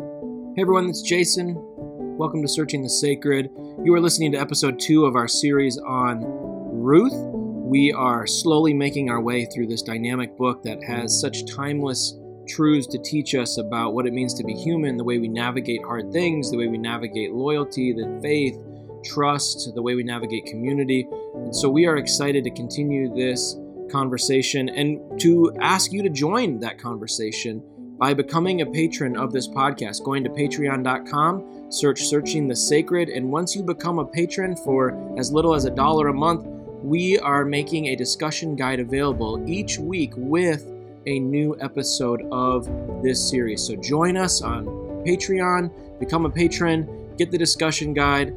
Hey everyone, it's Jason. Welcome to Searching the Sacred. You are listening to episode two of our series on Ruth. We are slowly making our way through this dynamic book that has such timeless truths to teach us about what it means to be human, the way we navigate hard things, the way we navigate loyalty, the faith, trust, the way we navigate community. And so we are excited to continue this conversation and to ask you to join that conversation by becoming a patron of this podcast, going to patreon.com, search Searching the Sacred, and once you become a patron for as little as a dollar a month, we are making a discussion guide available each week with a new episode of this series. So join us on Patreon, become a patron, get the discussion guide,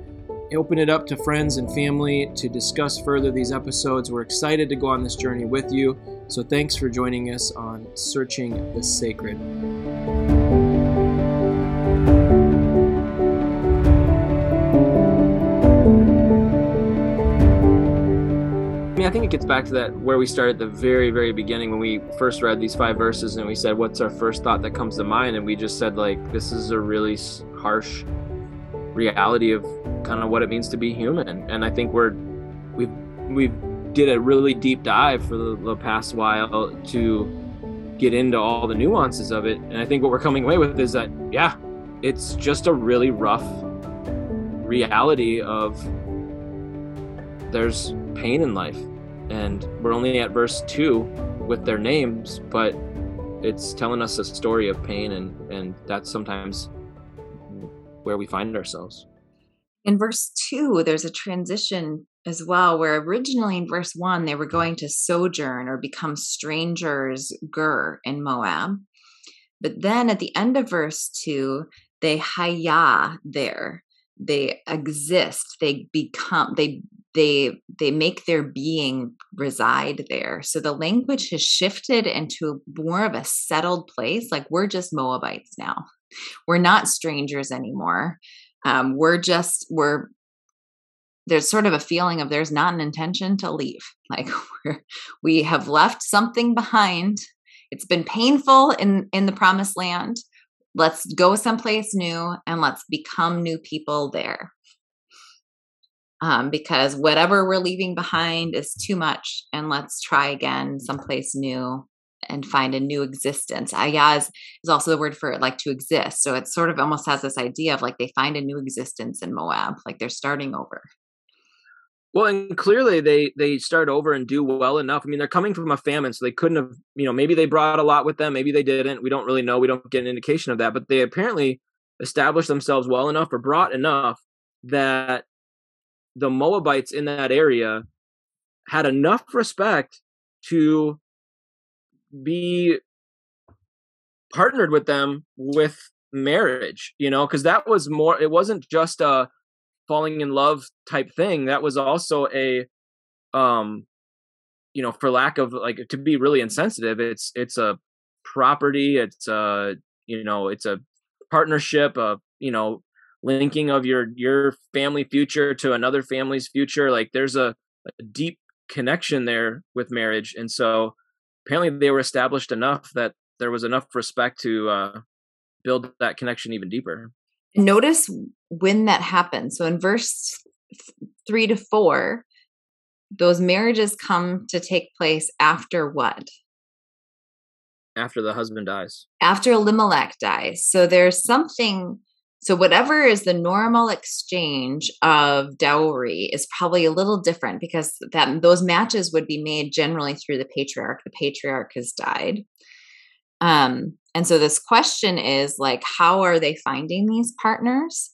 open it up to friends and family to discuss further these episodes. We're excited to go on this journey with you. So thanks for joining us on Searching the Sacred. I mean, I think it gets back to that where we started at the very, very beginning when we first read these five verses and we said, What's our first thought that comes to mind? And we just said, like, this is a really harsh reality of kind of what it means to be human. And I think we're, we've, we've did a really deep dive for the, the past while to get into all the nuances of it. And I think what we're coming away with is that, yeah, it's just a really rough reality of there's pain in life and we're only at verse 2 with their names but it's telling us a story of pain and and that's sometimes where we find ourselves in verse 2 there's a transition as well where originally in verse 1 they were going to sojourn or become strangers ger in moab. But then at the end of verse 2 they haya there. They exist. They become they they they make their being reside there. So the language has shifted into more of a settled place. Like we're just moabites now. We're not strangers anymore. Um, we're just we're there's sort of a feeling of there's not an intention to leave. Like we have left something behind. It's been painful in in the promised land. Let's go someplace new and let's become new people there. Um, because whatever we're leaving behind is too much and let's try again someplace new and find a new existence. Ayaz is also the word for like to exist. So it sort of almost has this idea of like they find a new existence in moab like they're starting over well, and clearly they they start over and do well enough. I mean, they're coming from a famine, so they couldn't have, you know, maybe they brought a lot with them, maybe they didn't. We don't really know. We don't get an indication of that, but they apparently established themselves well enough or brought enough that the Moabites in that area had enough respect to be partnered with them with marriage, you know, because that was more, it wasn't just a falling in love type thing. That was also a, um, you know, for lack of like to be really insensitive, it's, it's a property, it's a, you know, it's a partnership, of you know, linking of your your family future to another family's future like there's a, a, deep connection there with marriage and so apparently they were established enough that there was enough respect to uh, build that connection even deeper notice when that happens so in verse 3 to 4 those marriages come to take place after what after the husband dies after elimelech dies so there's something so whatever is the normal exchange of dowry is probably a little different because that those matches would be made generally through the patriarch. The patriarch has died. Um, and so this question is like, how are they finding these partners?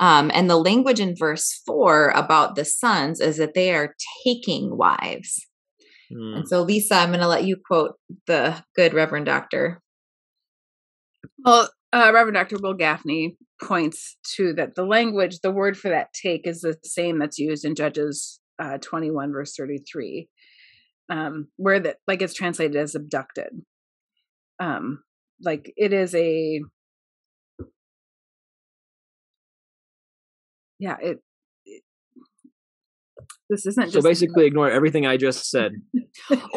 Um, and the language in verse four about the sons is that they are taking wives. Mm. And so, Lisa, I'm going to let you quote the good Reverend Doctor. Well, uh, Reverend Dr. Wil Gafney points to that the language, the word for that take is the same that's used in Judges uh, 21, verse 33, um, where that like it's translated as abducted. Um, like it is a yeah, it, it This isn't so basically ignore everything I just said.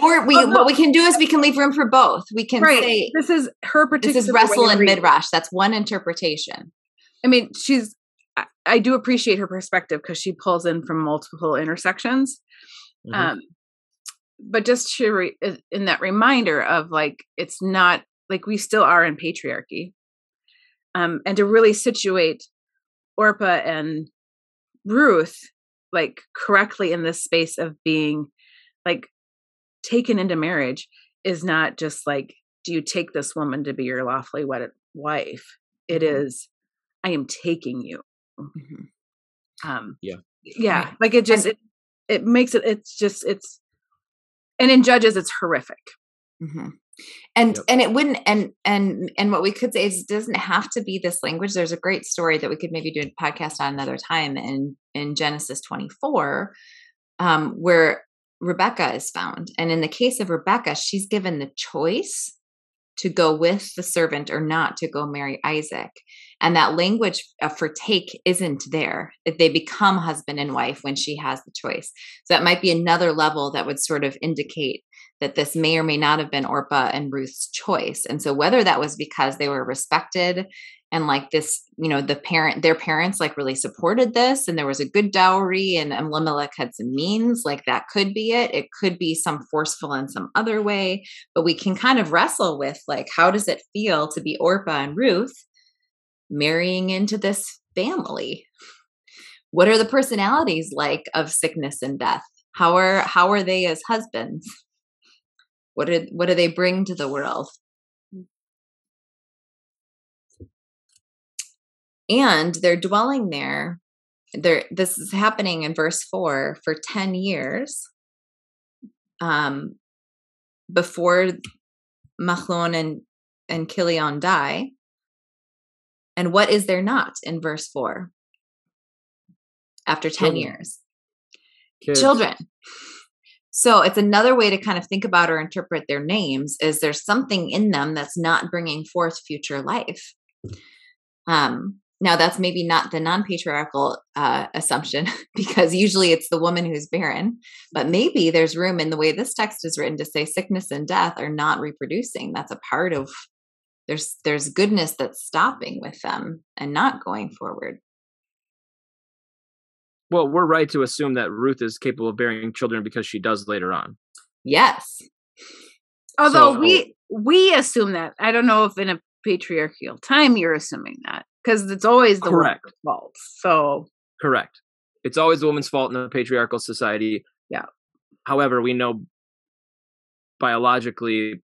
or we Oh, no. what we can do is we can leave room for both. We can right. say this is her particular. this is wrestle and reading. midrash. That's one interpretation. I mean, she's. I, I do appreciate her perspective because she pulls in from multiple intersections. Mhm. Um, but just to re- in that reminder of like it's not like we still are in patriarchy, um, and to really situate Orpah and Ruth like correctly in this space of being like taken into marriage is not just like do you take this woman to be your lawfully wedded wife it Mhm. i am taking you Mhm. um Yeah. yeah like it just it, it makes it it's just it's and in judges it's horrific hmm And Yep. and it wouldn't and and and what we could say is it doesn't have to be this language. There's a great story that we could maybe do a podcast on another time in in Genesis 24, um, where Rebecca is found. And in the case of Rebecca, she's given the choice to go with the servant or not to go marry Isaac. And that language uh, for take isn't there. They become husband and wife when she has the choice. So that might be another level that would sort of indicate that this may or may not have been Orpah and Ruth's choice. And so whether that was because they were respected and like this, you know, the parent, their parents like really supported this and there was a good dowry and Elimelech had some means, like that could be it. It could be some forceful in some other way, but we can kind of wrestle with like, how does it feel to be Orpah and Ruth marrying into this family? What are the personalities like of sickness and death? How are how are they as husbands? What did what do they bring to the world? And they're dwelling there. There this is happening in verse 4 for 10 years. Um before Machlon and and Chilion die. And what is there not in verse 4? After 10 Children. years Kids. children. So it's another way to kind of think about or interpret their names is there's something in them that's not bringing forth future life. Um, now that's maybe not the non-patriarchal uh, assumption because usually it's the woman who's barren, but maybe there's room in the way this text is written to say sickness and death are not reproducing. That's a part of there's there's goodness that's stopping with them and not going forward. Well, we're right to assume that Ruth is capable of bearing children because she does later on. Yes. although So- we we assume that i don't know if in a patriarchal time you're assuming that because it's always the Correct. woman's fault so Correct. It's always the woman's fault in a patriarchal society. Yeah. However, we know biologically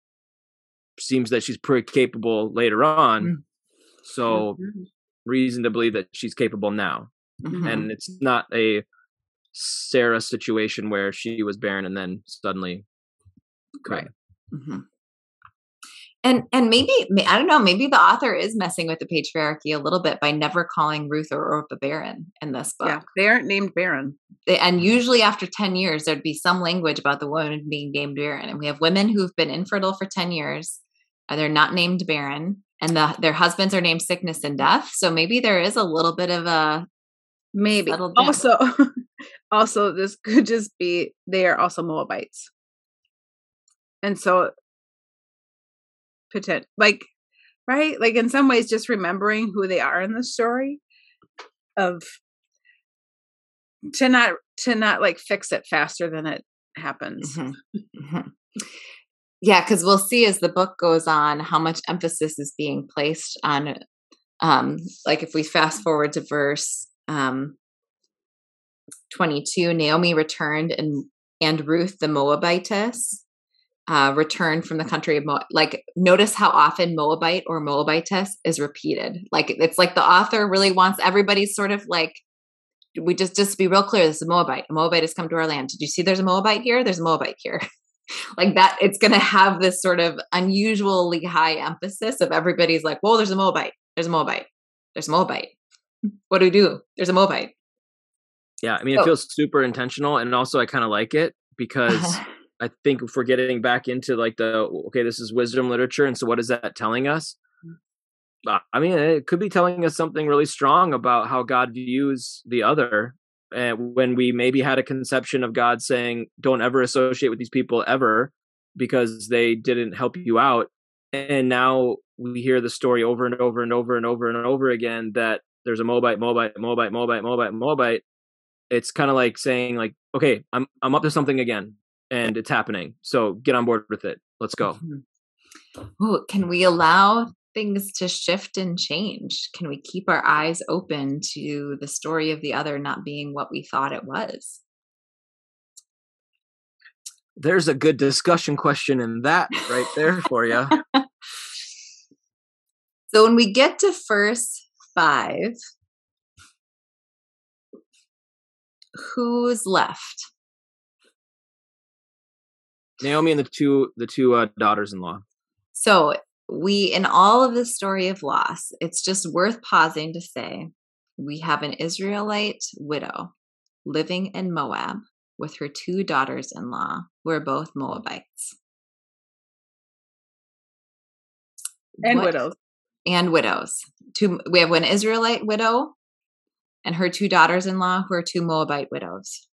seems that she's pretty capable later on. Mm. So Mhm. reason to believe that she's capable now. Mhm. And it's not a Sarah situation where she was barren and then suddenly Right. hmm And and maybe I don't know. Maybe the author is messing with the patriarchy a little bit by never calling Ruth or Orpah barren in this book. yeah they aren't named barren. And usually after ten years, there'd be some language about the woman being named barren. And we have women who've been infertile for ten years, and they're not named barren, and the, their husbands are named sickness and death. So maybe there is a little bit of a maybe. Also also this could just be they are also moabites. And so potent like right? Like in some ways just remembering who they are in the story of to not to not like fix it faster than it happens. Mhm. Mhm. Yeah, because we'll see as the book goes on how much emphasis is being placed on, um, like if we fast forward to verse um, 22, Naomi returned and and Ruth the Moabitess uh, returned from the country of Moab. Like, notice how often Moabite or Moabitess is repeated. Like, it's like the author really wants everybody sort of like we just just be real clear. This is a Moabite. A Moabite has come to our land. Did you see? There's a Moabite here. There's a Moabite here. like that. It's going to have this sort of unusually high emphasis of everybody's like, "Whoa, there's a Moabite. There's a Moabite. There's a Moabite. What do we do? There's a Moabite." Yeah, I mean, it Oh. feels super intentional, and also I kind of like it because I think if we're getting back into like the okay, this is wisdom literature, and so what is that telling us? Uh, I mean, it could be telling us something really strong about how God views the other and when we maybe had a conception of God saying, "Don't ever associate with these people ever," because they didn't help you out, and now we hear the story over and over and over and over and over again that there's a Moabite, Moabite, Moabite, Moabite, Moabite, Moabite. It's kind of like saying, like, okay, I'm I'm up to something again, and it's happening. So get on board with it. Let's go. Mm-hmm. Ooh, can we allow things to shift and change? Can we keep our eyes open to the story of the other not being what we thought it was? There's a good discussion question in that right there for you. so when we get to verse five, who's left? Naomi and the two the two uh, daughters-in-law. So we in all of the story of loss, it's just worth pausing to say we have an Israelite widow living in Moab with her two daughters-in-law who are both Moabites. And what, widows. And widows. Two we have one Israelite widow and her two daughters-in-law who are two Moabite widows.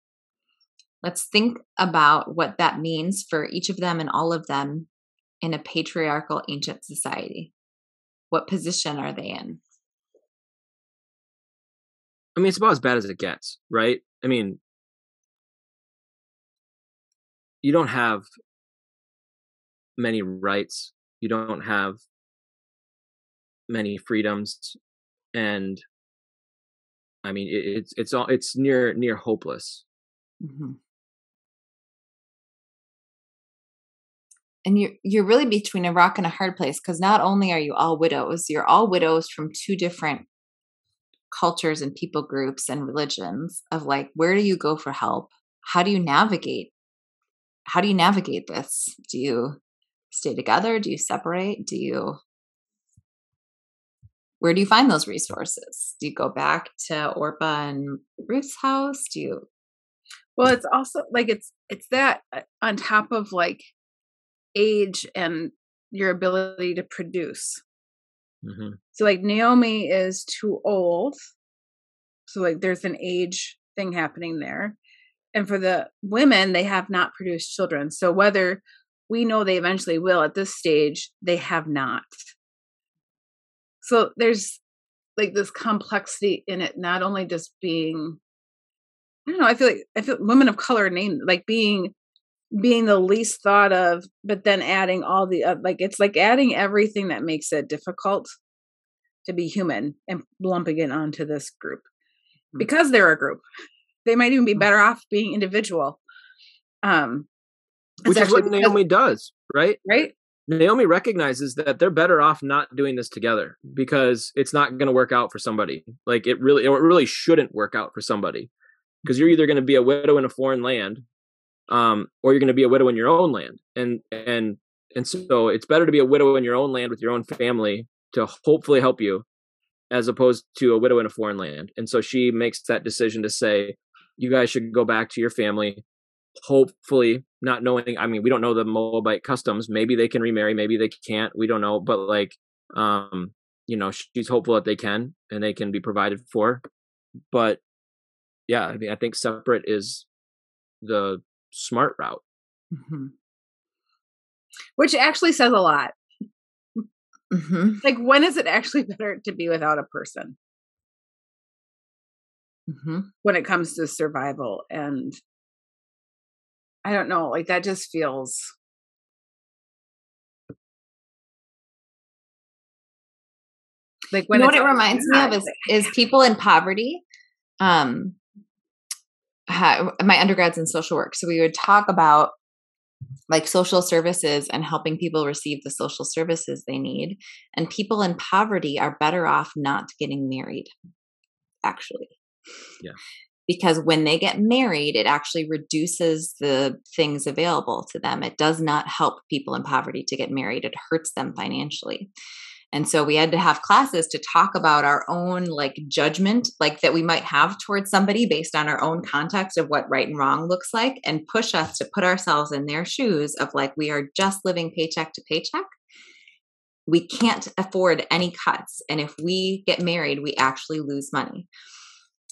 Let's think about what that means for each of them and all of them in a patriarchal ancient society. What position are they in? I mean, it's about as bad as it gets, right? I mean, you don't have many rights, you don't have many freedoms, and I mean, it, it's it's all it's near near hopeless. Mm-hmm. and you're you're really between a rock and a hard place because not only are you all widows, you're all widows from two different cultures and people groups and religions of like where do you go for help? How do you navigate? How do you navigate this? Do you stay together? Do you separate? Do you where do you find those resources? Do you go back to Orpah and Ruth's house? Do you well, it's also like it's it's that uh, on top of like age and your ability to produce. Mm-hmm. So, like, Naomi is too old. So, like, there's an age thing happening there. And for the women, they have not produced children. So, whether we know they eventually will at this stage, they have not. So, there's like this complexity in it, not only just being, I don't know, I feel like I feel women of color name like being being the least thought of, but then adding all the uh, like it's like adding everything that makes it difficult to be human and lumping it onto this group mm-hmm. because they're a group. They might even be mm-hmm. better off being individual. Um, which is what Naomi does, right? Right. Naomi recognizes that they're better off not doing this together because it's not going to work out for somebody. Like it really, it really shouldn't work out for somebody because you're either going to be a widow in a foreign land um, or you're going to be a widow in your own land. And and and so it's better to be a widow in your own land with your own family to hopefully help you, as opposed to a widow in a foreign land. And so she makes that decision to say, you guys should go back to your family. Hopefully, not knowing. I mean, we don't know the Moabite customs. Maybe they can remarry. Maybe they can't. We don't know. But like, um, you know, she's hopeful that they can and they can be provided for. But yeah, I mean, I think separate is the smart route. Mm-hmm. Which actually says a lot. Mm-hmm. Like, when is it actually better to be without a person? Mm-hmm. When it comes to survival. And I don't know, like, that just feels. Like when you know what it reminds me of is is people in poverty um my undergrads in social work. So we would talk about like social services and helping people receive the social services they need. And people in poverty are better off not getting married, actually. Yeah. Because when they get married, it actually reduces the things available to them. It does not help people in poverty to get married, it hurts them financially. And so we had to have classes to talk about our own like judgment, like that we might have towards somebody based on our own context of what right and wrong looks like, and push us to put ourselves in their shoes of like we are just living paycheck to paycheck. We can't afford any cuts. And if we get married, we actually lose money.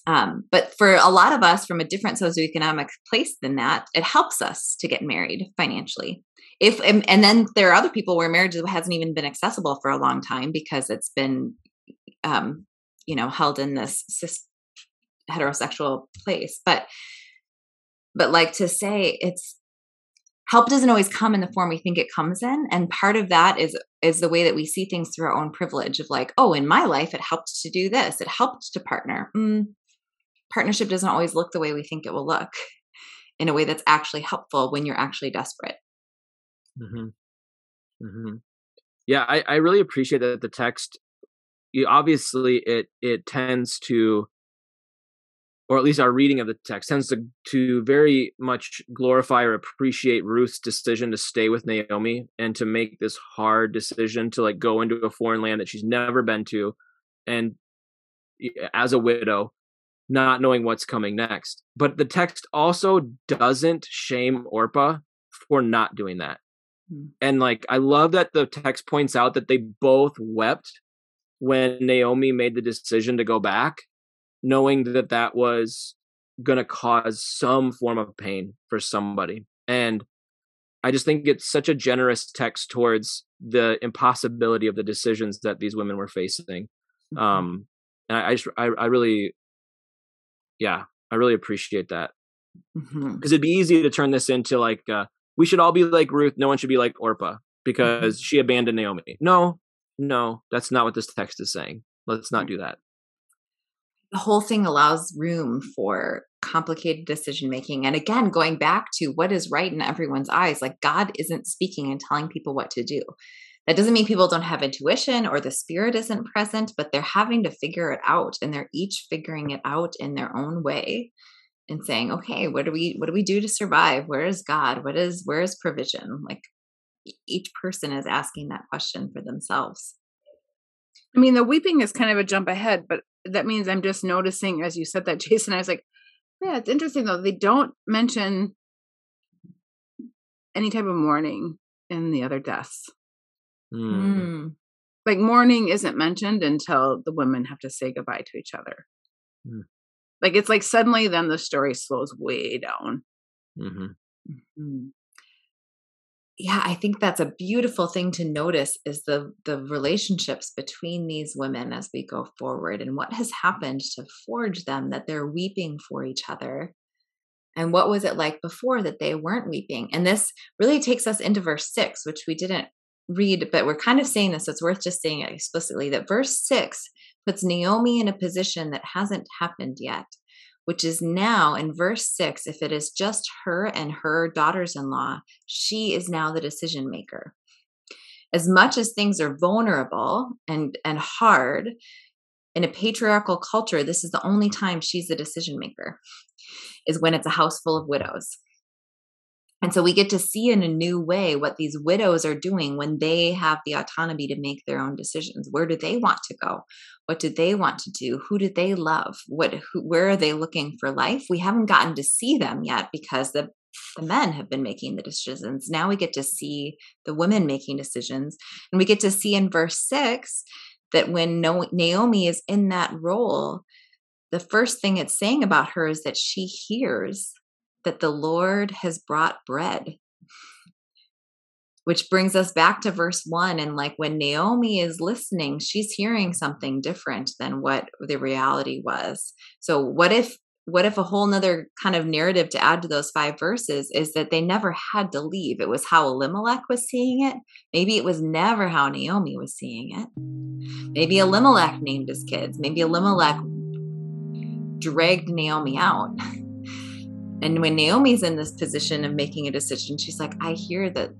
Um, but for a lot of us from a different socioeconomic place than that, it helps us to get married financially. If and, and then there are other people where marriage hasn't even been accessible for a long time because it's been, um, you know, held in this cis- heterosexual place. But but like to say it's help doesn't always come in the form we think it comes in and part of that is is the way that we see things through our own privilege of like oh in my life it helped to do this it helped to partner mm, partnership doesn't always look the way we think it will look in a way that's actually helpful when you're actually desperate. Mm-hmm. Mm-hmm. Yeah, I, I really appreciate that the text. You, obviously, it it tends to, or at least our reading of the text tends to to very much glorify or appreciate Ruth's decision to stay with Naomi and to make this hard decision to like go into a foreign land that she's never been to, and as a widow not knowing what's coming next. But the text also doesn't shame Orpah for not doing that. Mm. And like I love that the text points out that they both wept when Naomi made the decision to go back, knowing that that was going to cause some form of pain for somebody. And I just think it's such a generous text towards the impossibility of the decisions that these women were facing. Mm-hmm. Um, and I, I just, I, I really yeah, I really appreciate that because mm-hmm. it'd be easy to turn this into like uh, we should all be like Ruth. No one should be like Orpah mm-hmm. because mm-hmm. she abandoned Naomi. No, no, that's not what this text is saying. Let's not do that. The whole thing allows room for complicated decision making. And again, going back to what is right in everyone's eyes, like God isn't speaking and telling people what to do. That doesn't mean people don't have intuition or the spirit isn't present, but they're having to figure it out and they're each figuring it out in their own way and saying, okay, what do we what do we do to survive? Where is God? What is where is provision? Like each person is asking that question for themselves. I mean, the weeping is kind of a jump ahead, but that means I'm just noticing as you said that, Jason. I was like, yeah, it's interesting though. They don't mention any type of mourning in the other deaths. Mm. Mm. Like mourning isn't mentioned until the women have to say goodbye to each other. Mm. Like it's like suddenly then the story slows way down. Mm-hmm. Mm-hmm. Yeah, I think that's a beautiful thing to notice is the the relationships between these women as we go forward and what has happened to forge them that they're weeping for each other and what was it like before that they weren't weeping and this really takes us into verse 6 which we didn't read, but we're kind of saying this, so it's worth just saying it explicitly that verse six puts Naomi in a position that hasn't happened yet, which is now in verse six, if it is just her and her daughters in law, she is now the decision maker. As much as things are vulnerable and, and hard, in a patriarchal culture, this is the only time she's the decision maker, is when it's a house full of widows. And so we get to see in a new way what these widows are doing when they have the autonomy to make their own decisions. Where do they want to go? What do they want to do? Who do they love? What who, where are they looking for life? We haven't gotten to see them yet because the the men have been making the decisions. Now we get to see the women making decisions. And we get to see in verse 6 that when Naomi is in that role, the first thing it's saying about her is that she hears that the Lord has brought bread. Which brings us back to verse one. And like when Naomi is listening, she's hearing something different than what the reality was. So, what if what if a whole nother kind of narrative to add to those five verses is that they never had to leave? It was how Elimelech was seeing it. Maybe it was never how Naomi was seeing it. Maybe Elimelech named his kids. Maybe Elimelech dragged Naomi out. And when Naomi's in this position of making a decision, she's like, I hear that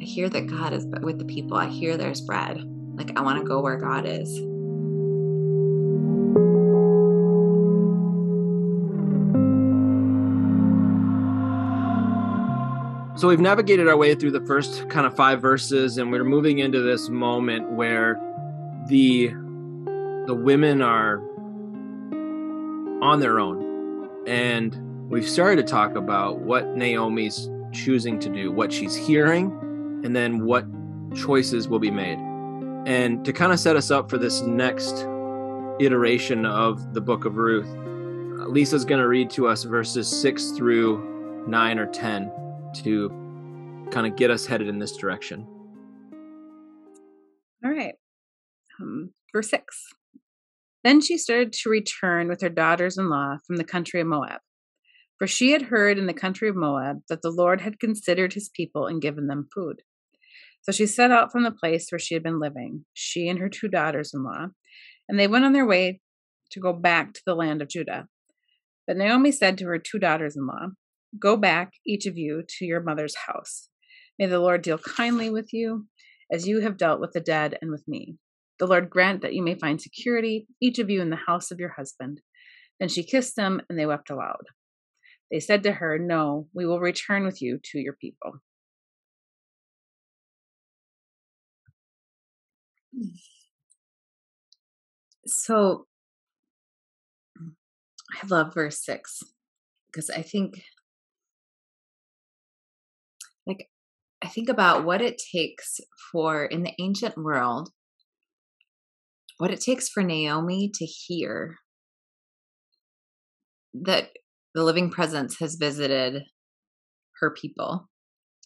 I hear that God is with the people. I hear there's bread. Like I want to go where God is. So we've navigated our way through the first kind of five verses and we're moving into this moment where the the women are on their own and we've started to talk about what Naomi's choosing to do, what she's hearing, and then what choices will be made. And to kind of set us up for this next iteration of the book of Ruth, Lisa's going to read to us verses 6 through 9 or 10 to kind of get us headed in this direction. All right. Um, verse 6. Then she started to return with her daughters in law from the country of Moab. For she had heard in the country of Moab that the Lord had considered his people and given them food. So she set out from the place where she had been living, she and her two daughters in law, and they went on their way to go back to the land of Judah. But Naomi said to her two daughters in law, Go back, each of you, to your mother's house. May the Lord deal kindly with you, as you have dealt with the dead and with me. The Lord grant that you may find security, each of you in the house of your husband. Then she kissed them, and they wept aloud. They said to her, No, we will return with you to your people. So I love verse six because I think, like, I think about what it takes for in the ancient world, what it takes for Naomi to hear that the living presence has visited her people.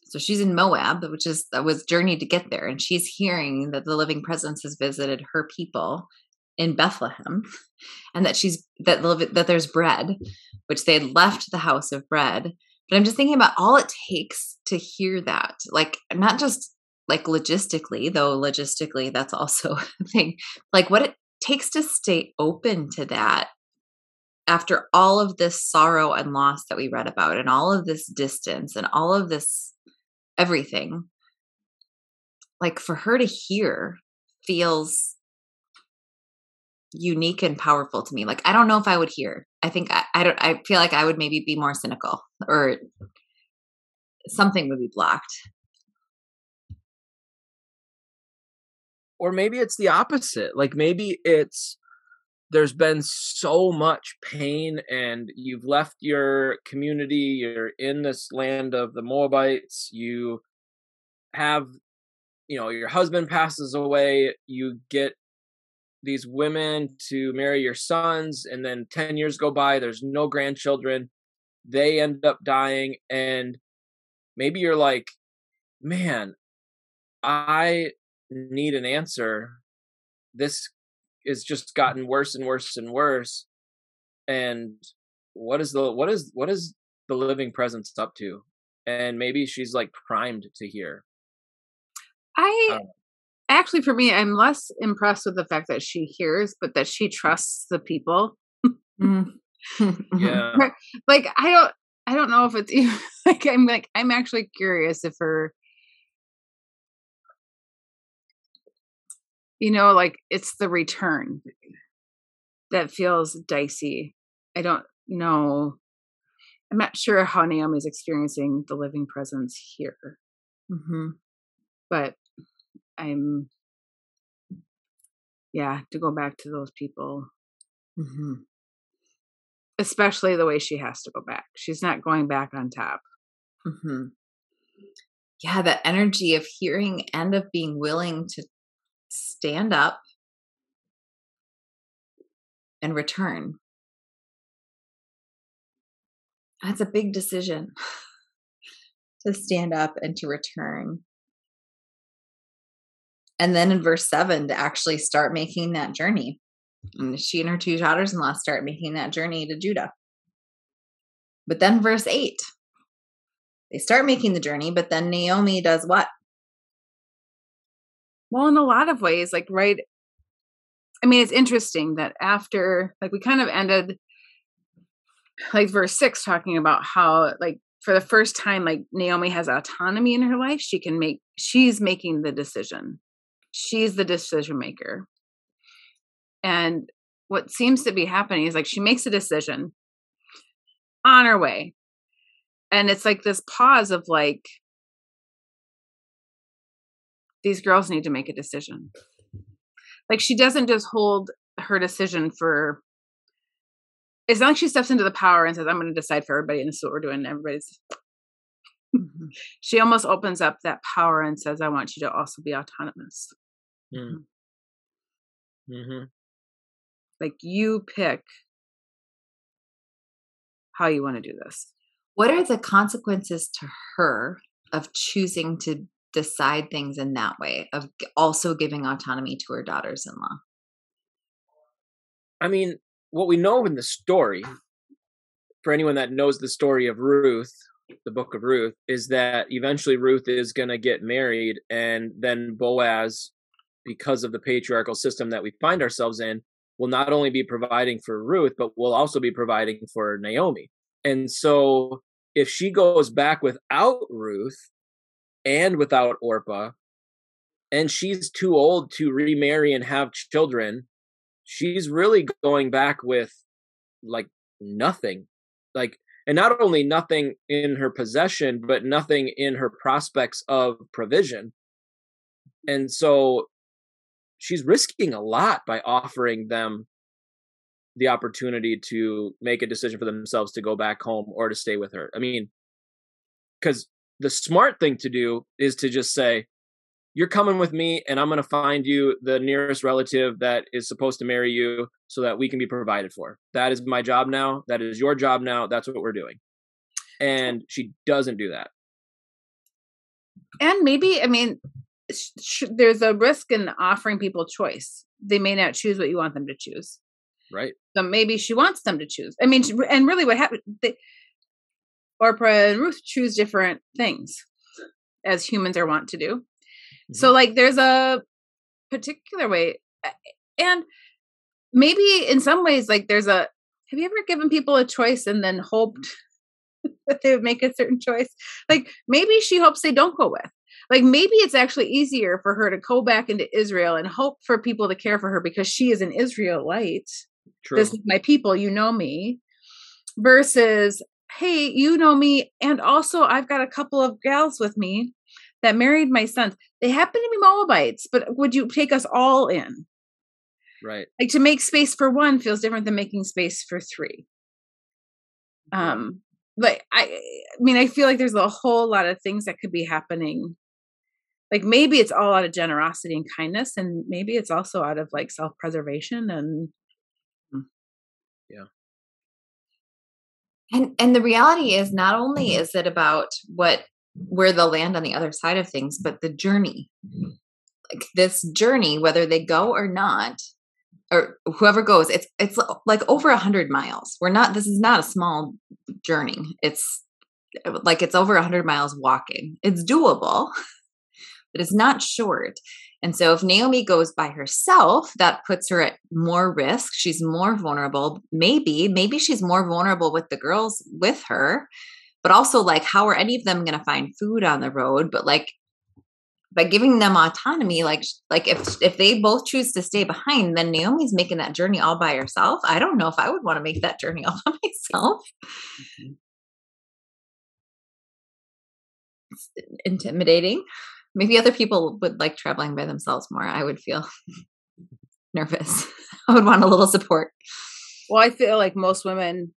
So she's in Moab, which is that was journey to get there, and she's hearing that the living presence has visited her people in Bethlehem, and that she's that that there's bread, which they had left the house of bread. But I'm just thinking about all it takes to hear that, like not just like logistically, though logistically that's also a thing, like what it takes to stay open to that after all of this sorrow and loss that we read about and all of this distance and all of this everything like for her to hear feels unique and powerful to me. Like i don't know if i would hear. I think i, I don't i feel like i would maybe be more cynical or something would be blocked. Or maybe it's the opposite. Like maybe it's there's been so much pain and you've left your community you're in this land of the moabites you have you know your husband passes away you get these women to marry your sons and then 10 years go by there's no grandchildren they end up dying and maybe you're like man i need an answer. This is just gotten worse and worse and worse and what is the what is what is the living presence up to? And maybe she's like primed to hear. I um, actually for me i'm less impressed with the fact that she hears but that she trusts the people. Mm. yeah. Like i don't i don't know if it's even like i'm like i'm actually curious if her you know like it's the return that feels dicey i don't know i'm not sure how naomi's experiencing the living presence here mm-hmm. but i'm yeah to go back to those people mm-hmm. especially the way she has to go back she's not going back on top mm-hmm. yeah the energy of hearing and of being willing to stand up and return. That's a big decision to stand up and to return. And then in verse seven, to actually start making that journey. And she and her two daughters in law start making that journey to Judah. But then verse eight, they start making the journey, but then Naomi does what? Well, in a lot of ways, like right. I mean, it's interesting that after, like, we kind of ended, like, verse six, talking about how, like, for the first time, like, Naomi has autonomy in her life. She can make, she's making the decision. She's the decision maker. And what seems to be happening is like she makes a decision on her way. And it's like this pause of like, these girls need to make a decision. Like she doesn't just hold her decision for it's not like she steps into the power and says, I'm going to decide for everybody and this is what we're doing. And everybody's mm-hmm. she almost opens up that power and says, I want you to also be autonomous. Mm. Mm-hmm. Like you pick how you want to do this. What are the consequences to her of choosing to decide things in that way, of also giving autonomy to her daughters in law? I mean, what we know in the story, for anyone that knows the story of Ruth, the book of Ruth, is that eventually Ruth is going to get married, and then Boaz, because of the patriarchal system that we find ourselves in, will not only be providing for Ruth, but will also be providing for Naomi. And so if she goes back without Ruth and without Orpah, and she's too old to remarry and have children, she's really going back with like nothing. Like, and not only nothing in her possession, but nothing in her prospects of provision. And so she's risking a lot by offering them the opportunity to make a decision for themselves to go back home or to stay with her. I mean, because the smart thing to do is to just say, You're coming with me, and I'm going to find you the nearest relative that is supposed to marry you so that we can be provided for. That is my job now. That is your job now. That's what we're doing. And she doesn't do that. And maybe, I mean, sh- there's a risk in offering people choice. They may not choose what you want them to choose. Right. So maybe she wants them to choose. I mean, and really, what happened? They, Orpah and Ruth choose different things, as humans are wont to do. Mm-hmm. So, like, there's a particular way, and maybe in some ways, like, there's a. Have you ever given people a choice and then hoped that they would make a certain choice? Like, maybe she hopes they don't go with like maybe it's actually easier for her to go back into Israel and hope for people to care for her because she is an Israelite True. This is my people, you know me. Versus, hey, you know me. And also, I've got a couple of gals with me that married my sons. They happen to be Moabites, but would you take us all in? Right. Like to make space for one feels different than making space for three. Um, like I, I mean, I feel like there's a whole lot of things that could be happening. Like maybe it's all out of generosity and kindness, and maybe it's also out of like self preservation and yeah and and the reality is not only is it about what where they'll land on the other side of things but the journey. Like this journey whether they go or not or whoever goes it's it's like over a hundred miles. We're not this is not a small journey. It's like it's over a hundred miles walking. It's doable but it's not short and so if Naomi goes by herself, that puts her at more risk. She's more vulnerable. Maybe, maybe she's more vulnerable with the girls with her. But also like how are any of them going to find food on the road? But like by giving them autonomy like like if if they both choose to stay behind then naomi's making that journey all by herself i don't know if i would want to make that journey all by myself mm-hmm. it's intimidating maybe other people would like traveling by themselves more. I would feel nervous. I would want a little support. Well, I feel like most women,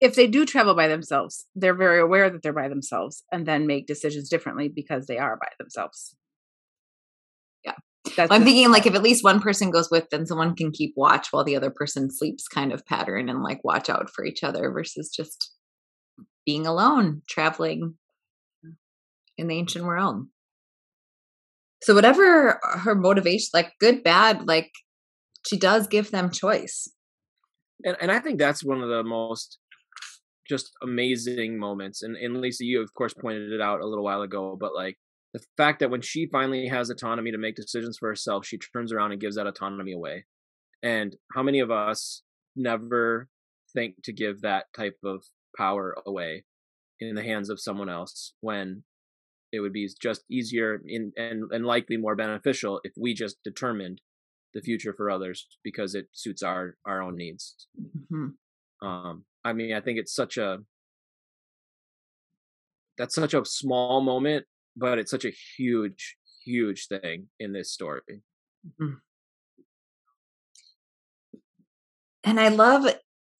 if they do travel by themselves, they're very aware that they're by themselves and then make decisions differently because they are by themselves. Yeah. Well, I'm thinking like if at least one person goes with, then someone can keep watch while the other person sleeps kind of pattern and like watch out for each other versus just being alone, traveling in the ancient world. So whatever her motivation, like good, bad, like she does give them choice. And and I think that's one of the most just amazing moments. And and Lisa, you of course pointed it out a little while ago, but like the fact that when she finally has autonomy to make decisions for herself, she turns around and gives that autonomy away. And how many of us never think to give that type of power away in the hands of someone else when it would be just easier in, and and likely more beneficial if we just determined the future for others because it suits our our own needs. Mm-hmm. Um, I mean, I think it's such a that's such a small moment, but it's such a huge, huge thing in this story. Mm-hmm. And I love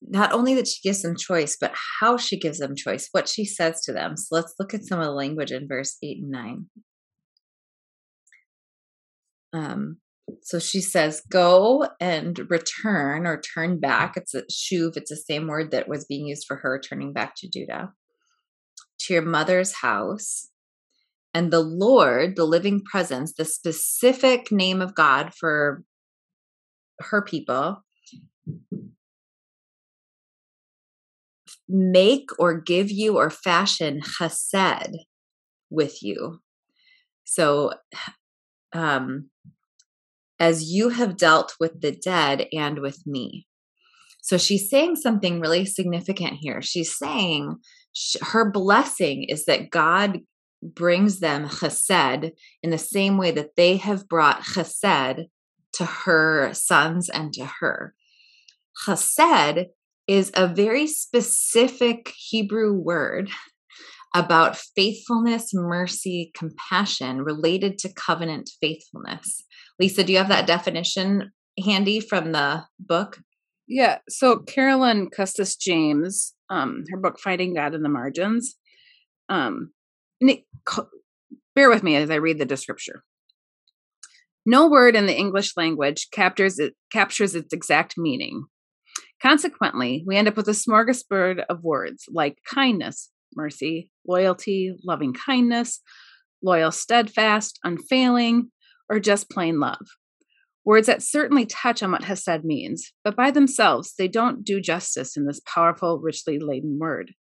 not only that she gives them choice, but how she gives them choice, what she says to them. So let's look at some of the language in verse 8 and 9. Um, So she says, Go and return or turn back. It's a shuv, it's the same word that was being used for her turning back to Judah, to your mother's house. And the Lord, the living presence, the specific name of God for her people, make or give you or fashion chesed with you. So, um, as you have dealt with the dead and with me. So she's saying something really significant here. She's saying her blessing is that God brings them chesed in the same way that they have brought chesed to her sons and to her. Chesed is a very specific Hebrew word about faithfulness, mercy, compassion related to covenant faithfulness. Lisa, do you have that definition handy from the book? Yeah. So Carolyn Custis James, um, her book Finding God in the Margins. Um, bear with me as I read the description. No word in the English language captures it, captures its exact meaning. Consequently, we end up with a smorgasbord of words like kindness, mercy, loyalty, loving kindness, loyal, steadfast, unfailing, or just plain love. Words that certainly touch on what Hesed means, but by themselves, they don't do justice in this powerful, richly laden word.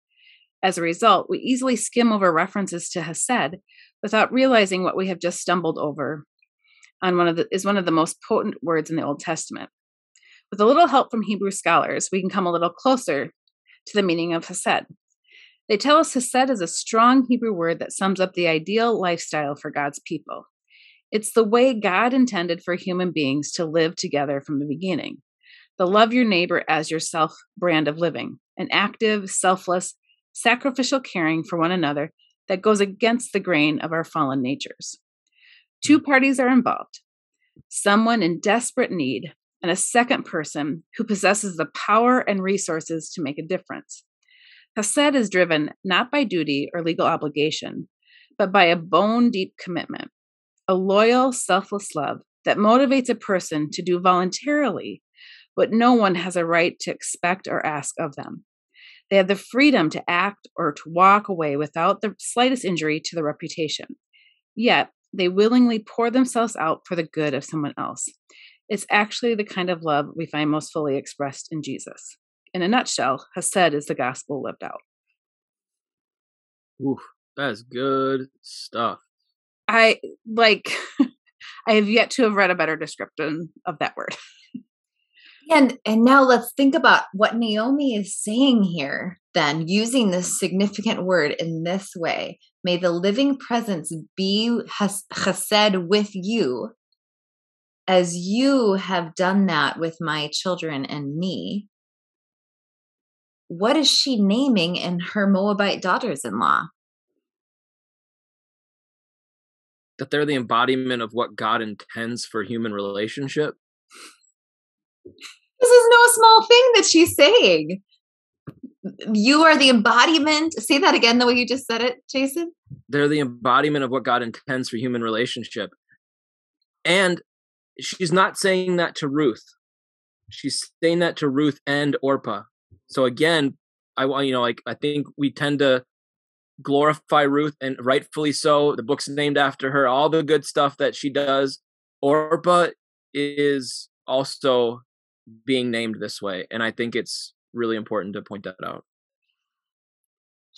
As a result, we easily skim over references to Hesed without realizing what we have just stumbled over on one of the is one of the most potent words in the Old Testament. With a little help from Hebrew scholars, we can come a little closer to the meaning of Hesed. They tell us Hesed is a strong Hebrew word that sums up the ideal lifestyle for God's people. It's the way God intended for human beings to live together from the beginning. The love your neighbor as yourself brand of living, an active, selfless, sacrificial caring for one another that goes against the grain of our fallen natures. Two hmm. parties are involved someone in desperate need, and a second person who possesses the power and resources to make a difference. Hesed is driven not by duty or legal obligation, but by a bone deep commitment a loyal, selfless love that motivates a person to do voluntarily what no one has a right to expect or ask of them. They have the freedom to act or to walk away without the slightest injury to their reputation. Yet, they willingly pour themselves out for the good of someone else. It's actually the kind of love we find most fully expressed in Jesus. In a nutshell, Hesed is the gospel lived out. Oof, that's good stuff. I like I have yet to have read a better description of that word. And and now let's think about what Naomi is saying here then using this significant word in this way. May the living presence be chesed with you as you have done that with my children and me. What is she naming in her Moabite daughters in law? that they're the embodiment of what God intends for human relationship. This is no small thing that she's saying. You are the embodiment. Say that again, the way you just said it, Jason. They're the embodiment of what God intends for human relationship. And she's not saying that to Ruth. She's saying that to Ruth and Orpah. So again, I want you know, like I think we tend to glorify Ruth, and rightfully so. The book's named after her. All the good stuff that she does. Orpah is also being named this way, and I think it's really important to point that out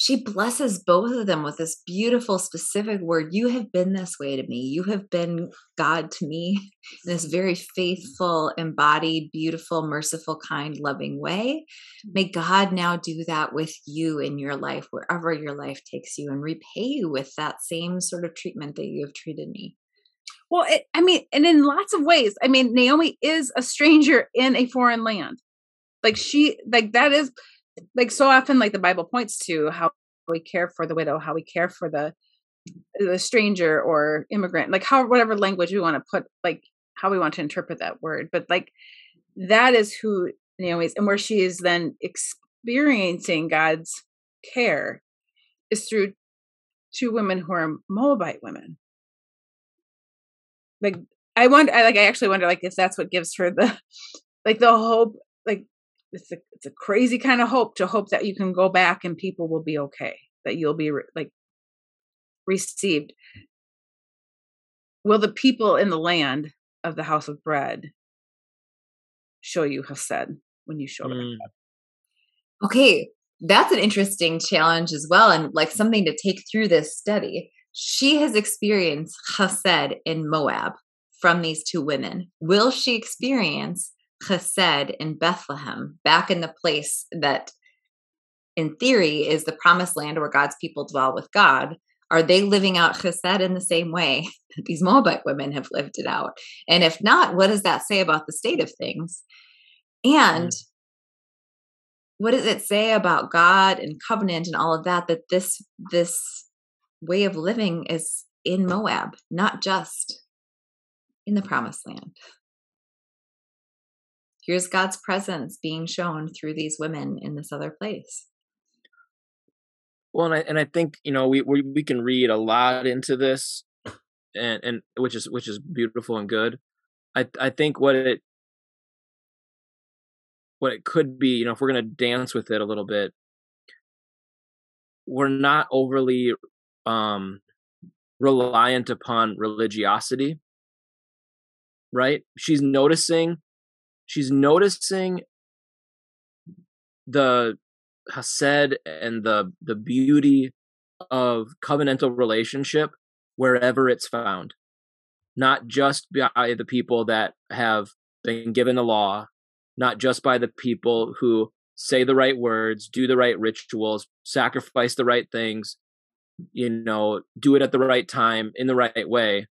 she blesses both of them with this beautiful specific word you have been this way to me. You have been god to me. In this very faithful embodied beautiful merciful kind loving way. May god now do that with you in your life wherever your life takes you and repay you with that same sort of treatment that you have treated me. Well it, i mean and in lots of ways. I mean naomi is a stranger in a foreign land. Like she like that is like so often like the bible points to how we care for the widow how we care for the the stranger or immigrant like how whatever language we want to put like how we want to interpret that word but like that is who naomi is and where she is then experiencing god's care is through two women who are moabite women. Like I wonder, I like, I actually wonder, like, if that's what gives her the, like, the hope, like, it's a, it's a crazy kind of hope to hope that you can go back and people will be okay, that you'll be re- like received. Will the people in the land of the house of bread show you Hesed when you show them? Mm. Okay, that's an interesting challenge as well, and like something to take through this study. She has experienced Chesed in Moab from these two women. Will she experience Chesed in Bethlehem, back in the place that, in theory, is the promised land where God's people dwell with God? Are they living out Chesed in the same way that these Moabite women have lived it out? And if not, what does that say about the state of things? And mm what does it say about God and covenant and all of that? That this this way of living is in Moab, not just in the promised land. Here's God's presence being shown through these women in this other place. Well, and I and I think you know we we, we can read a lot into this, and and which is which is beautiful and good. I I think what it what it could be, you know, if we're to dance with it a little bit, we're not overly um reliant upon religiosity. Right? She's noticing she's noticing the Hesed and the the beauty of covenantal relationship wherever it's found not just by the people that have been given the law not just by the people who say the right words, do the right rituals, sacrifice the right things, you know, do it at the right time in the right way.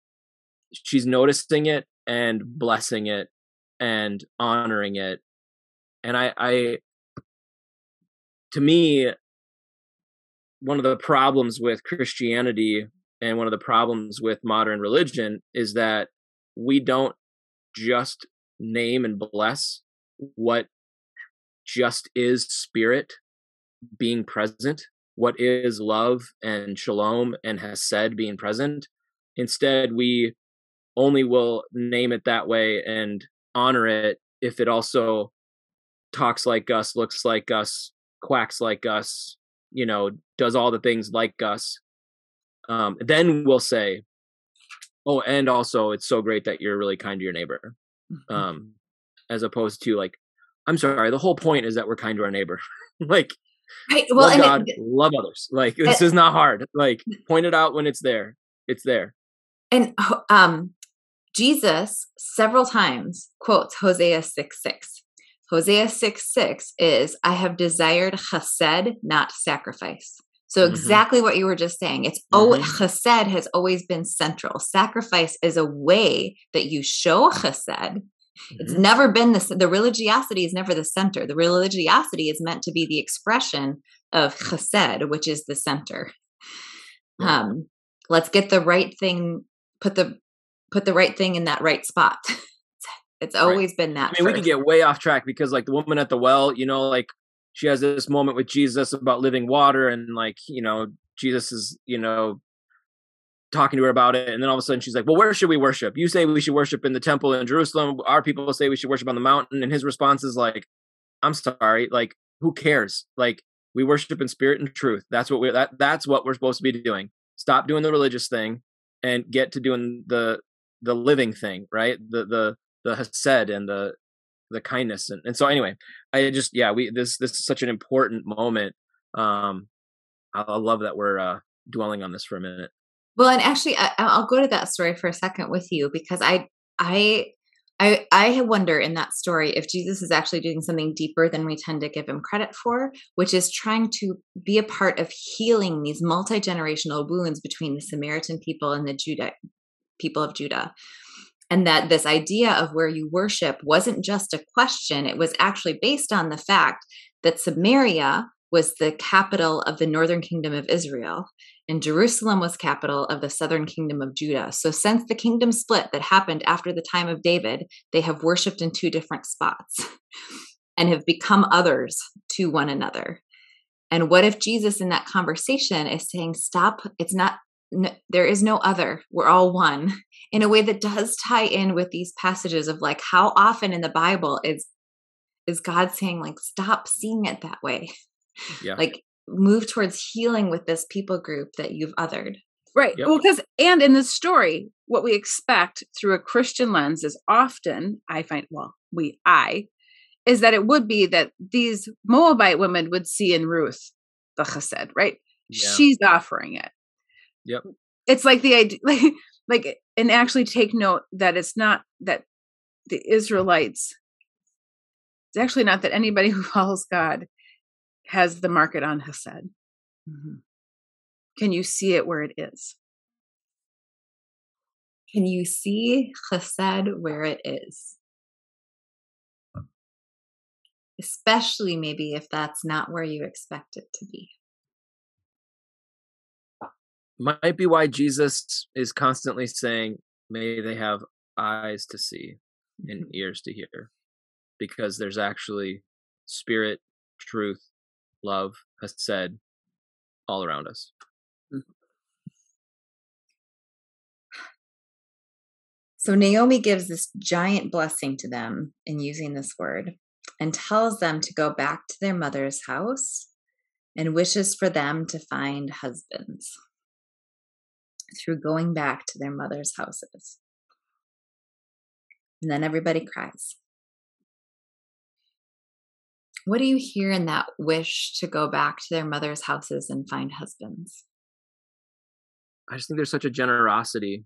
She's noticing it and blessing it and honoring it. And I, I, to me, one of the problems with Christianity and one of the problems with modern religion is that we don't just name and bless what just is spirit being present, what is love and shalom and hesed being present. Instead, we only will name it that way and honor it if it also talks like us, looks like us, quacks like us, you know, does all the things like us. Um, then we'll say, oh, and also it's so great that you're really kind to your neighbor. Mm-hmm. Um, as opposed to like i'm sorry the whole point is that we're kind to our neighbor like well, love god it, love others like this is not hard like point it out when it's there it's there and um jesus several times quotes hosea 6 6 hosea 6 6 is i have desired chesed not sacrifice so mm-hmm. exactly what you were just saying. It's mm-hmm. oh chesed has always been central. Sacrifice is a way that you show chesed Mm-hmm. It's never been the the religiosity is never the center. The religiosity is meant to be the expression of chesed, which is the center. Um, let's get the right thing, put the put the right thing in that right spot. it's always right. been that. I mean, first. we could get way off track because, like, the woman at the well, you know, like she has this moment with Jesus about living water, and like, you know, Jesus is, you know, talking to her about it and then all of a sudden she's like well where should we worship you say we should worship in the temple in jerusalem our people say we should worship on the mountain and his response is like i'm sorry like who cares like we worship in spirit and truth that's what we that that's what we're supposed to be doing stop doing the religious thing and get to doing the the living thing right? The the the hesed and the the kindness and, and so anyway i just yeah we this this is such an important moment um i, I love that we're uh dwelling on this for a minute. Well, and actually, I, I'll go to that story for a second with you because I, I, I, I wonder in that story if Jesus is actually doing something deeper than we tend to give him credit for, which is trying to be a part of healing these multi generational wounds between the Samaritan people and the Judah people of Judah. And that this idea of where you worship wasn't just a question, it was actually based on the fact that Samaria was the capital of the northern kingdom of Israel and Jerusalem was capital of the southern kingdom of Judah. So, since the kingdom split that happened after the time of David, they have worshiped in two different spots and have become others to one another. And what if Jesus in that conversation is saying, Stop, it's not n- there is no other. We're all one in a way that does tie in with these passages of like how often in the Bible is is God saying like stop seeing it that way. Yeah. Like move towards healing with this people group that you've othered. Right. Yep. Well, because and in this story, what we expect through a Christian lens is often, I find, well, we, I, is that it would be that these Moabite women would see in Ruth the chesed, right? Yeah. She's offering it. Yep. It's like the idea, like, like, and actually take note that it's not that the Israelites. It's actually not that anybody who follows God has the market on chesed. Mm-hmm. Can you see it where it is? Can you see chesed where it is? Especially maybe if that's not where you expect it to be. Might be why Jesus is constantly saying, May they have eyes to see and mm-hmm. ears to hear. Because there's actually spirit, truth, love, hesed all around us. Mm-hmm. So Naomi gives this giant blessing to them in using this word and tells them to go back to their mother's house and wishes for them to find husbands through going back to their mother's houses. And then everybody cries. What do you hear in that wish to go back to their mother's houses and find husbands? I just think there's such a generosity.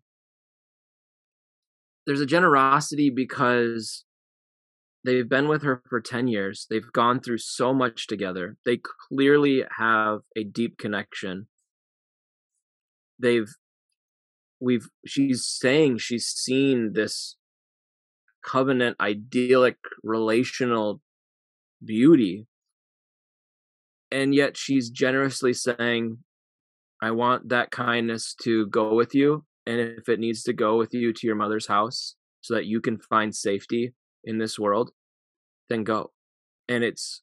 There's a generosity because they've been with her for 10 years. They've gone through so much together. They clearly have a deep connection. They've, we've, she's saying she's seen this covenant, idyllic, relational beauty. And yet she's generously saying, I want that kindness to go with you. And if it needs to go with you to your mother's house so that you can find safety in this world, then go. And it's,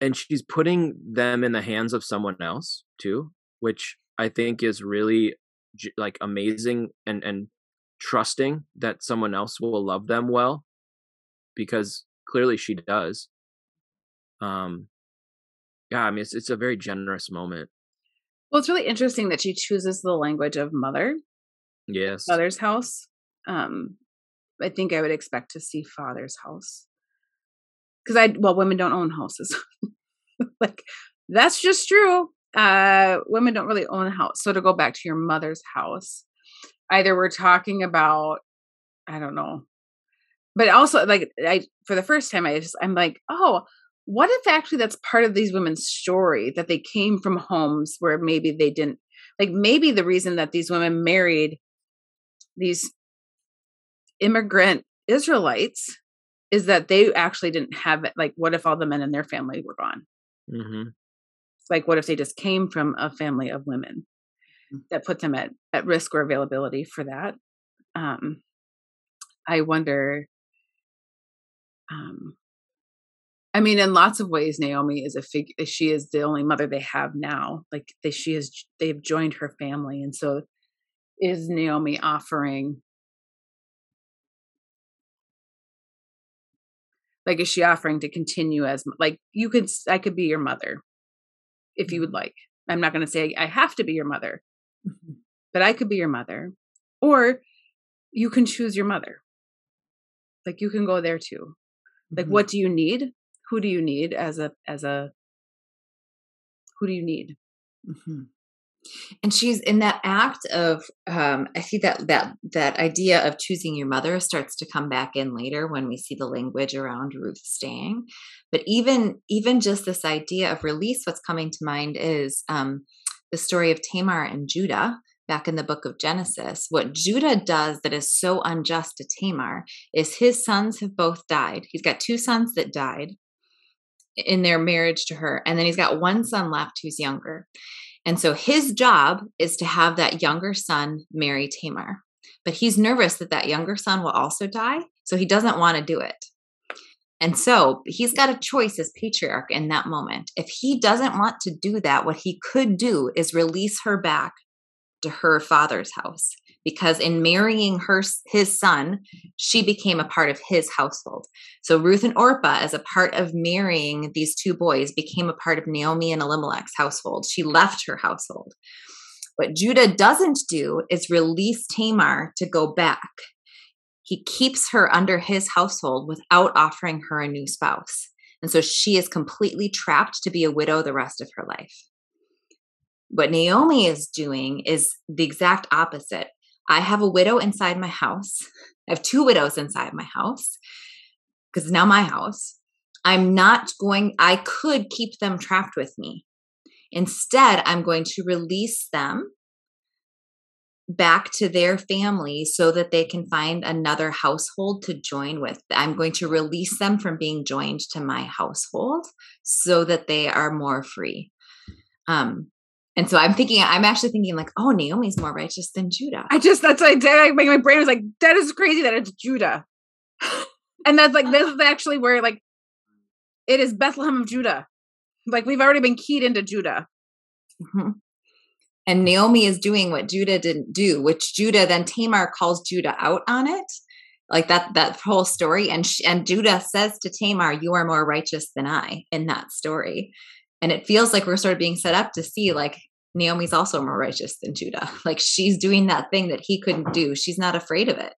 and she's putting them in the hands of someone else too, which I think is really like amazing and, and trusting that someone else will love them well because clearly she does. Um, yeah, I mean, it's, it's a very generous moment. Well, it's really interesting that she chooses the language of mother, Yes. mother's house. Um, I think I would expect to see father's house because I well, women don't own houses. like that's just true. Uh, women don't really own a house. So to go back to your mother's house, either we're talking about, I don't know, but also like I for the first time I just I'm like, oh, what if actually that's part of these women's story that they came from homes where maybe they didn't like maybe the reason that these women married these immigrant Israelites is that they actually didn't have it. Like, what if all the men in their family were gone? hmm Like, what if they just came from a family of women that put them at, at risk or availability for that? Um, I wonder. Um, I mean, in lots of ways, Naomi is a figure. She is the only mother they have now. Like they, she is. They've joined her family, and so is Naomi offering like is she offering to continue as like you could i could be your mother if you would like. I'm not going to say i have to be your mother but i could be your mother or you can choose your mother. Like you can go there too. Like Mhm. what do you need? Who do you need as a as a who do you need? Mhm. And she's in that act of um, I see that that that idea of choosing your mother starts to come back in later when we see the language around Ruth staying. But even even just this idea of release, what's coming to mind is um, the story of Tamar and Judah back in the book of Genesis. What Judah does that is so unjust to Tamar is his sons have both died. He's got two sons that died in their marriage to her, and then he's got one son left who's younger. And so his job is to have that younger son marry Tamar. But he's nervous that that younger son will also die. So he doesn't want to do it. And so he's got a choice as patriarch in that moment. If he doesn't want to do that, what he could do is release her back to her father's house because in marrying her his son she became a part of his household so ruth and orpah as a part of marrying these two boys became a part of naomi and elimelech's household she left her household what judah doesn't do is release tamar to go back he keeps her under his household without offering her a new spouse. And so she is completely trapped to be a widow the rest of her life. What Naomi is doing is the exact opposite. I have a widow inside my house. I have two widows inside my house because it's now my house. I'm not going, I could keep them trapped with me. Instead, I'm going to release them back to their family so that they can find another household to join with. I'm going to release them from being joined to my household so that they are more free. Um, and so I'm thinking, I'm actually thinking like, oh, Naomi's more righteous than Judah. I just, that's what I did. my brain was like, that is crazy that it's Judah. and that's like, this is actually where like, it is Bethlehem of Judah. Like we've already been keyed into Judah. Mm-hmm. And Naomi is doing what Judah didn't do, which Judah then Tamar calls Judah out on it. Like that that whole story and she, and Judah says to Tamar, "You are more righteous than I" in that story. And it feels like we're sort of being set up to see like Naomi's also more righteous than Judah. Like she's doing that thing that he couldn't do. She's not afraid of it.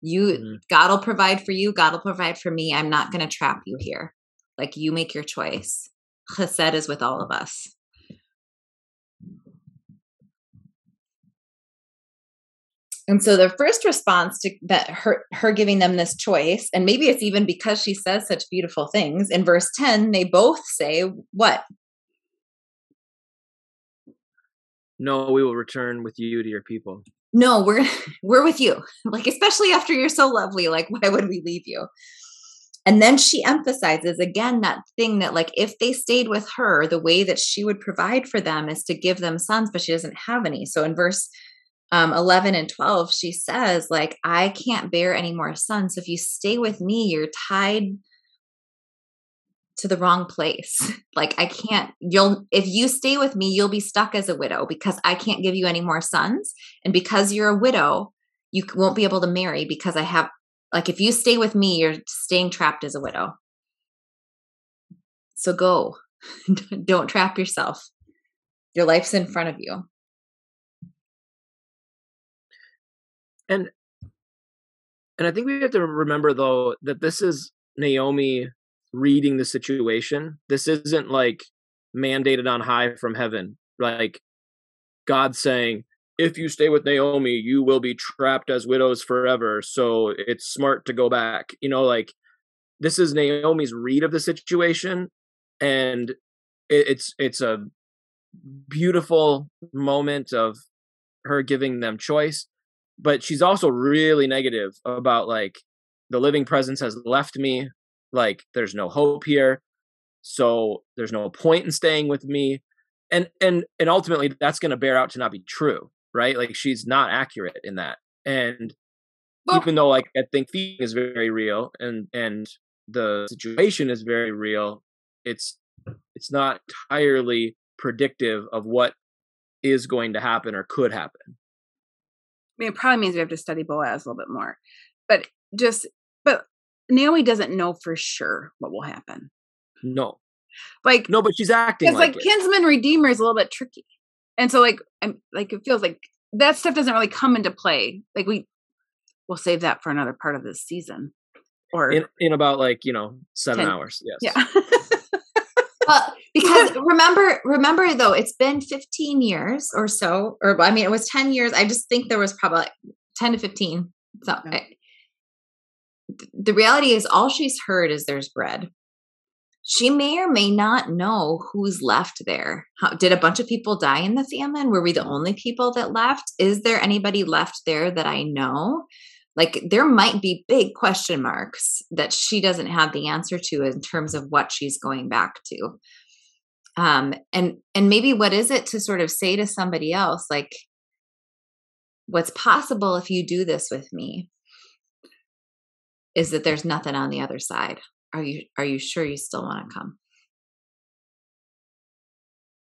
You mm-hmm. God will provide for you, God will provide for me. I'm not going to trap you here. Like you make your choice. Chesed is with all of us. And so the first response to that her her giving them this choice, and maybe it's even because she says such beautiful things. In verse 10, they both say, What? No, we will return with you to your people. No, we're we're with you. Like, especially after you're so lovely, like, why would we leave you? And then she emphasizes again that thing that, like, if they stayed with her, the way that she would provide for them is to give them sons, but she doesn't have any. So in verse um, 11 and 12, she says, like, I can't bear any more sons. So if you stay with me, you're tied to the wrong place. like, I can't, you'll, if you stay with me, you'll be stuck as a widow because I can't give you any more sons. And because you're a widow, you won't be able to marry because I have, like, if you stay with me, you're staying trapped as a widow. So go. Don't trap yourself. Your life's in front of you. and and I think we have to remember though that this is Naomi reading the situation. This isn't like mandated on high from heaven, like God saying, if you stay with Naomi, you will be trapped as widows forever. So it's smart to go back. You know, like this is Naomi's read of the situation, and it's it's a beautiful moment of her giving them choice but she's also really negative about like the living presence has left me like there's no hope here so there's no point in staying with me and and and ultimately that's going to bear out to not be true right like she's not accurate in that and well, even though like i think feeling is very real and and the situation is very real it's it's not entirely predictive of what is going to happen or could happen I mean, it probably means we have to study Boaz a little bit more. But just, Naomi doesn't know for sure what will happen. No. Like no, but she's acting like, like kinsman redeemer is a little bit tricky, and so like I'm like it feels like that stuff doesn't really come into play. Like we we'll save that for another part of this season, or in, in about like you know seven 10, hours. Yes. Yeah. well, because remember, remember though, it's been 15 years or so, or I mean, it was 10 years. I just think there was probably like 10 to 15. So the reality is, all she's heard is there's bread. She may or may not know who's left there. How, did a bunch of people die in the famine? Were we the only people that left? Is there anybody left there that I know? like there might be big question marks that she doesn't have the answer to in terms of what she's going back to um and and maybe what is it to sort of say to somebody else like what's possible if you do this with me is that there's nothing on the other side are you are you sure you still want to come?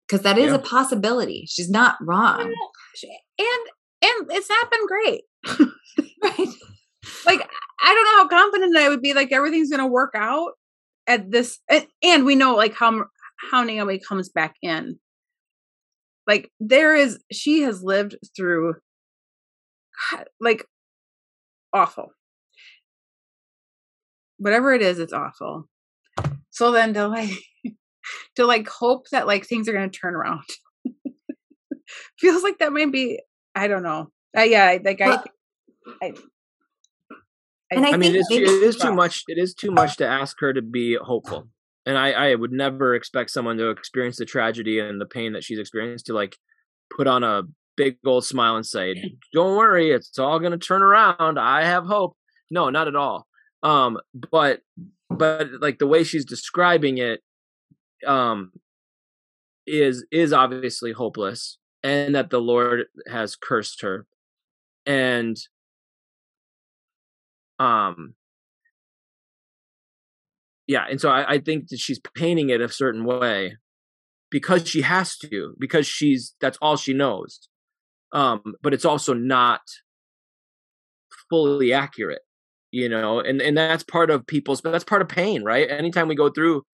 Because that is yeah. a possibility. She's not wrong. And and it's not been great. right. Like I don't know how confident I would be like everything's gonna work out at this and we know like how how Naomi comes back in. Like there is she has lived through like awful. Whatever it is, it's awful. So then to like to like hope that like things are going to turn around feels like that might be I don't know. Uh, yeah, like I, I, I, I mean, it's, it is too much. It is too much to ask her to be hopeful, and I, I would never expect someone to experience the tragedy and the pain that she's experienced to like put on a big old smile and say, "Don't worry, it's all going to turn around. I have hope." No, not at all. Um, but but like the way she's describing it, um, is is obviously hopeless, and that the Lord has cursed her, and um yeah and so I, I, think that she's painting it a certain way because she has to because she's that's all she knows. Um but it's also not fully accurate you know and and that's part of people's that's part of pain right? Anytime we go through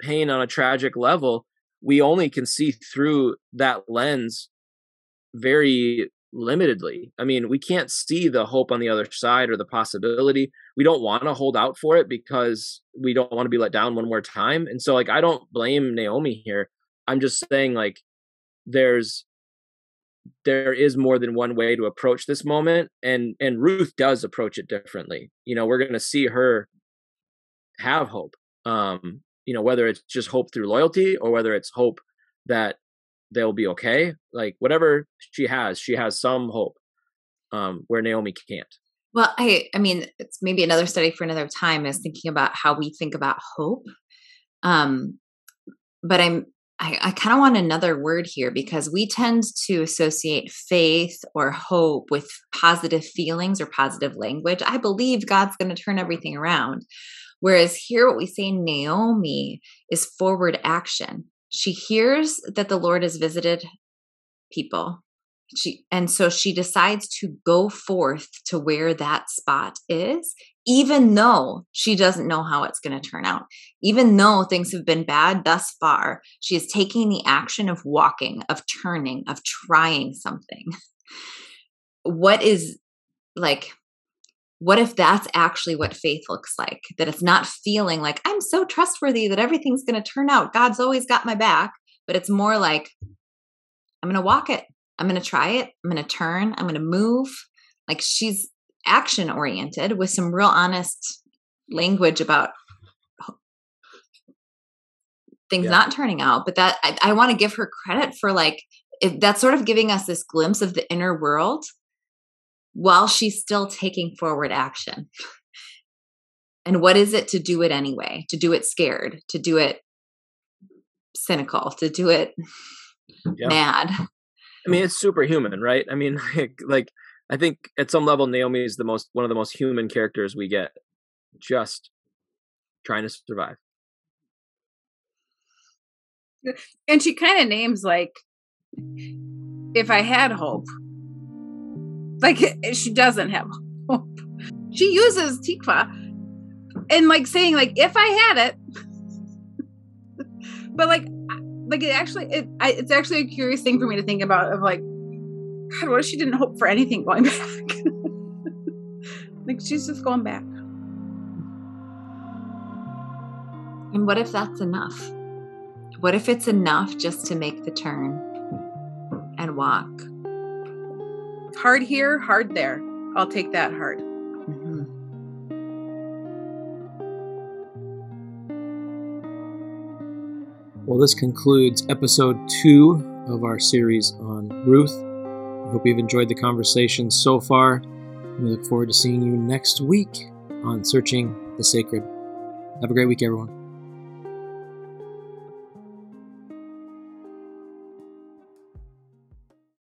pain on a tragic level we only can see through that lens very limitedly. I mean we can't see the hope on the other side or the possibility. We don't want to hold out for it because we don't want to be let down one more time and so like i don't blame naomi here. I'm just saying like there's there is more than one way to approach this moment and and Ruth does approach it differently. You know, we're going to see her have hope. Um, you know, whether it's just hope through loyalty or whether it's hope that they'll be okay. Like whatever she has, she has some hope. Um, where Naomi can't. Well, I I mean, it's maybe another study for another time is thinking about how we think about hope. Um, but I'm I, I kind of want another word here because we tend to associate faith or hope with positive feelings or positive language. I believe God's going to turn everything around. Whereas here, what we say Naomi is forward action. She hears that the Lord has visited people she and so she decides to go forth to where that spot is even though she doesn't know how it's going to turn out. Even though things have been bad thus far she is taking the action of walking of turning of trying something. What is like what if that's actually what faith looks like? That it's not feeling like i'm so trustworthy that everything's going to turn out. God's always got my back. But it's more like i'm going to walk it I'm going to try it. I'm going to turn. I'm going to move. Like she's action oriented with some real honest language about things yeah. not turning out. But that I, I want to give her credit for like, if that's sort of giving us this glimpse of the inner world while she's still taking forward action. and what is it to do it anyway? To do it scared, to do it cynical, to do it yeah. mad. I mean, it's superhuman, right? I mean, like, like I think at some level, Naomi is the most one of the most human characters we get, just trying to survive. And she kind of names like, if I had hope, like eh, she doesn't have hope. She uses tikva and like saying like, if I had it, but like like it actually it I, it's actually a curious thing for me to think about of like god what if she didn't hope for anything going back? Like she's just going back. And what if that's enough? What if it's enough just to make the turn and walk? Hard here hard there. I'll take that hard mm-hmm. Well, this concludes episode two of our series on Ruth. I hope you've enjoyed the conversation so far. We look forward to seeing you next week on Searching the Sacred. Have a great week, everyone.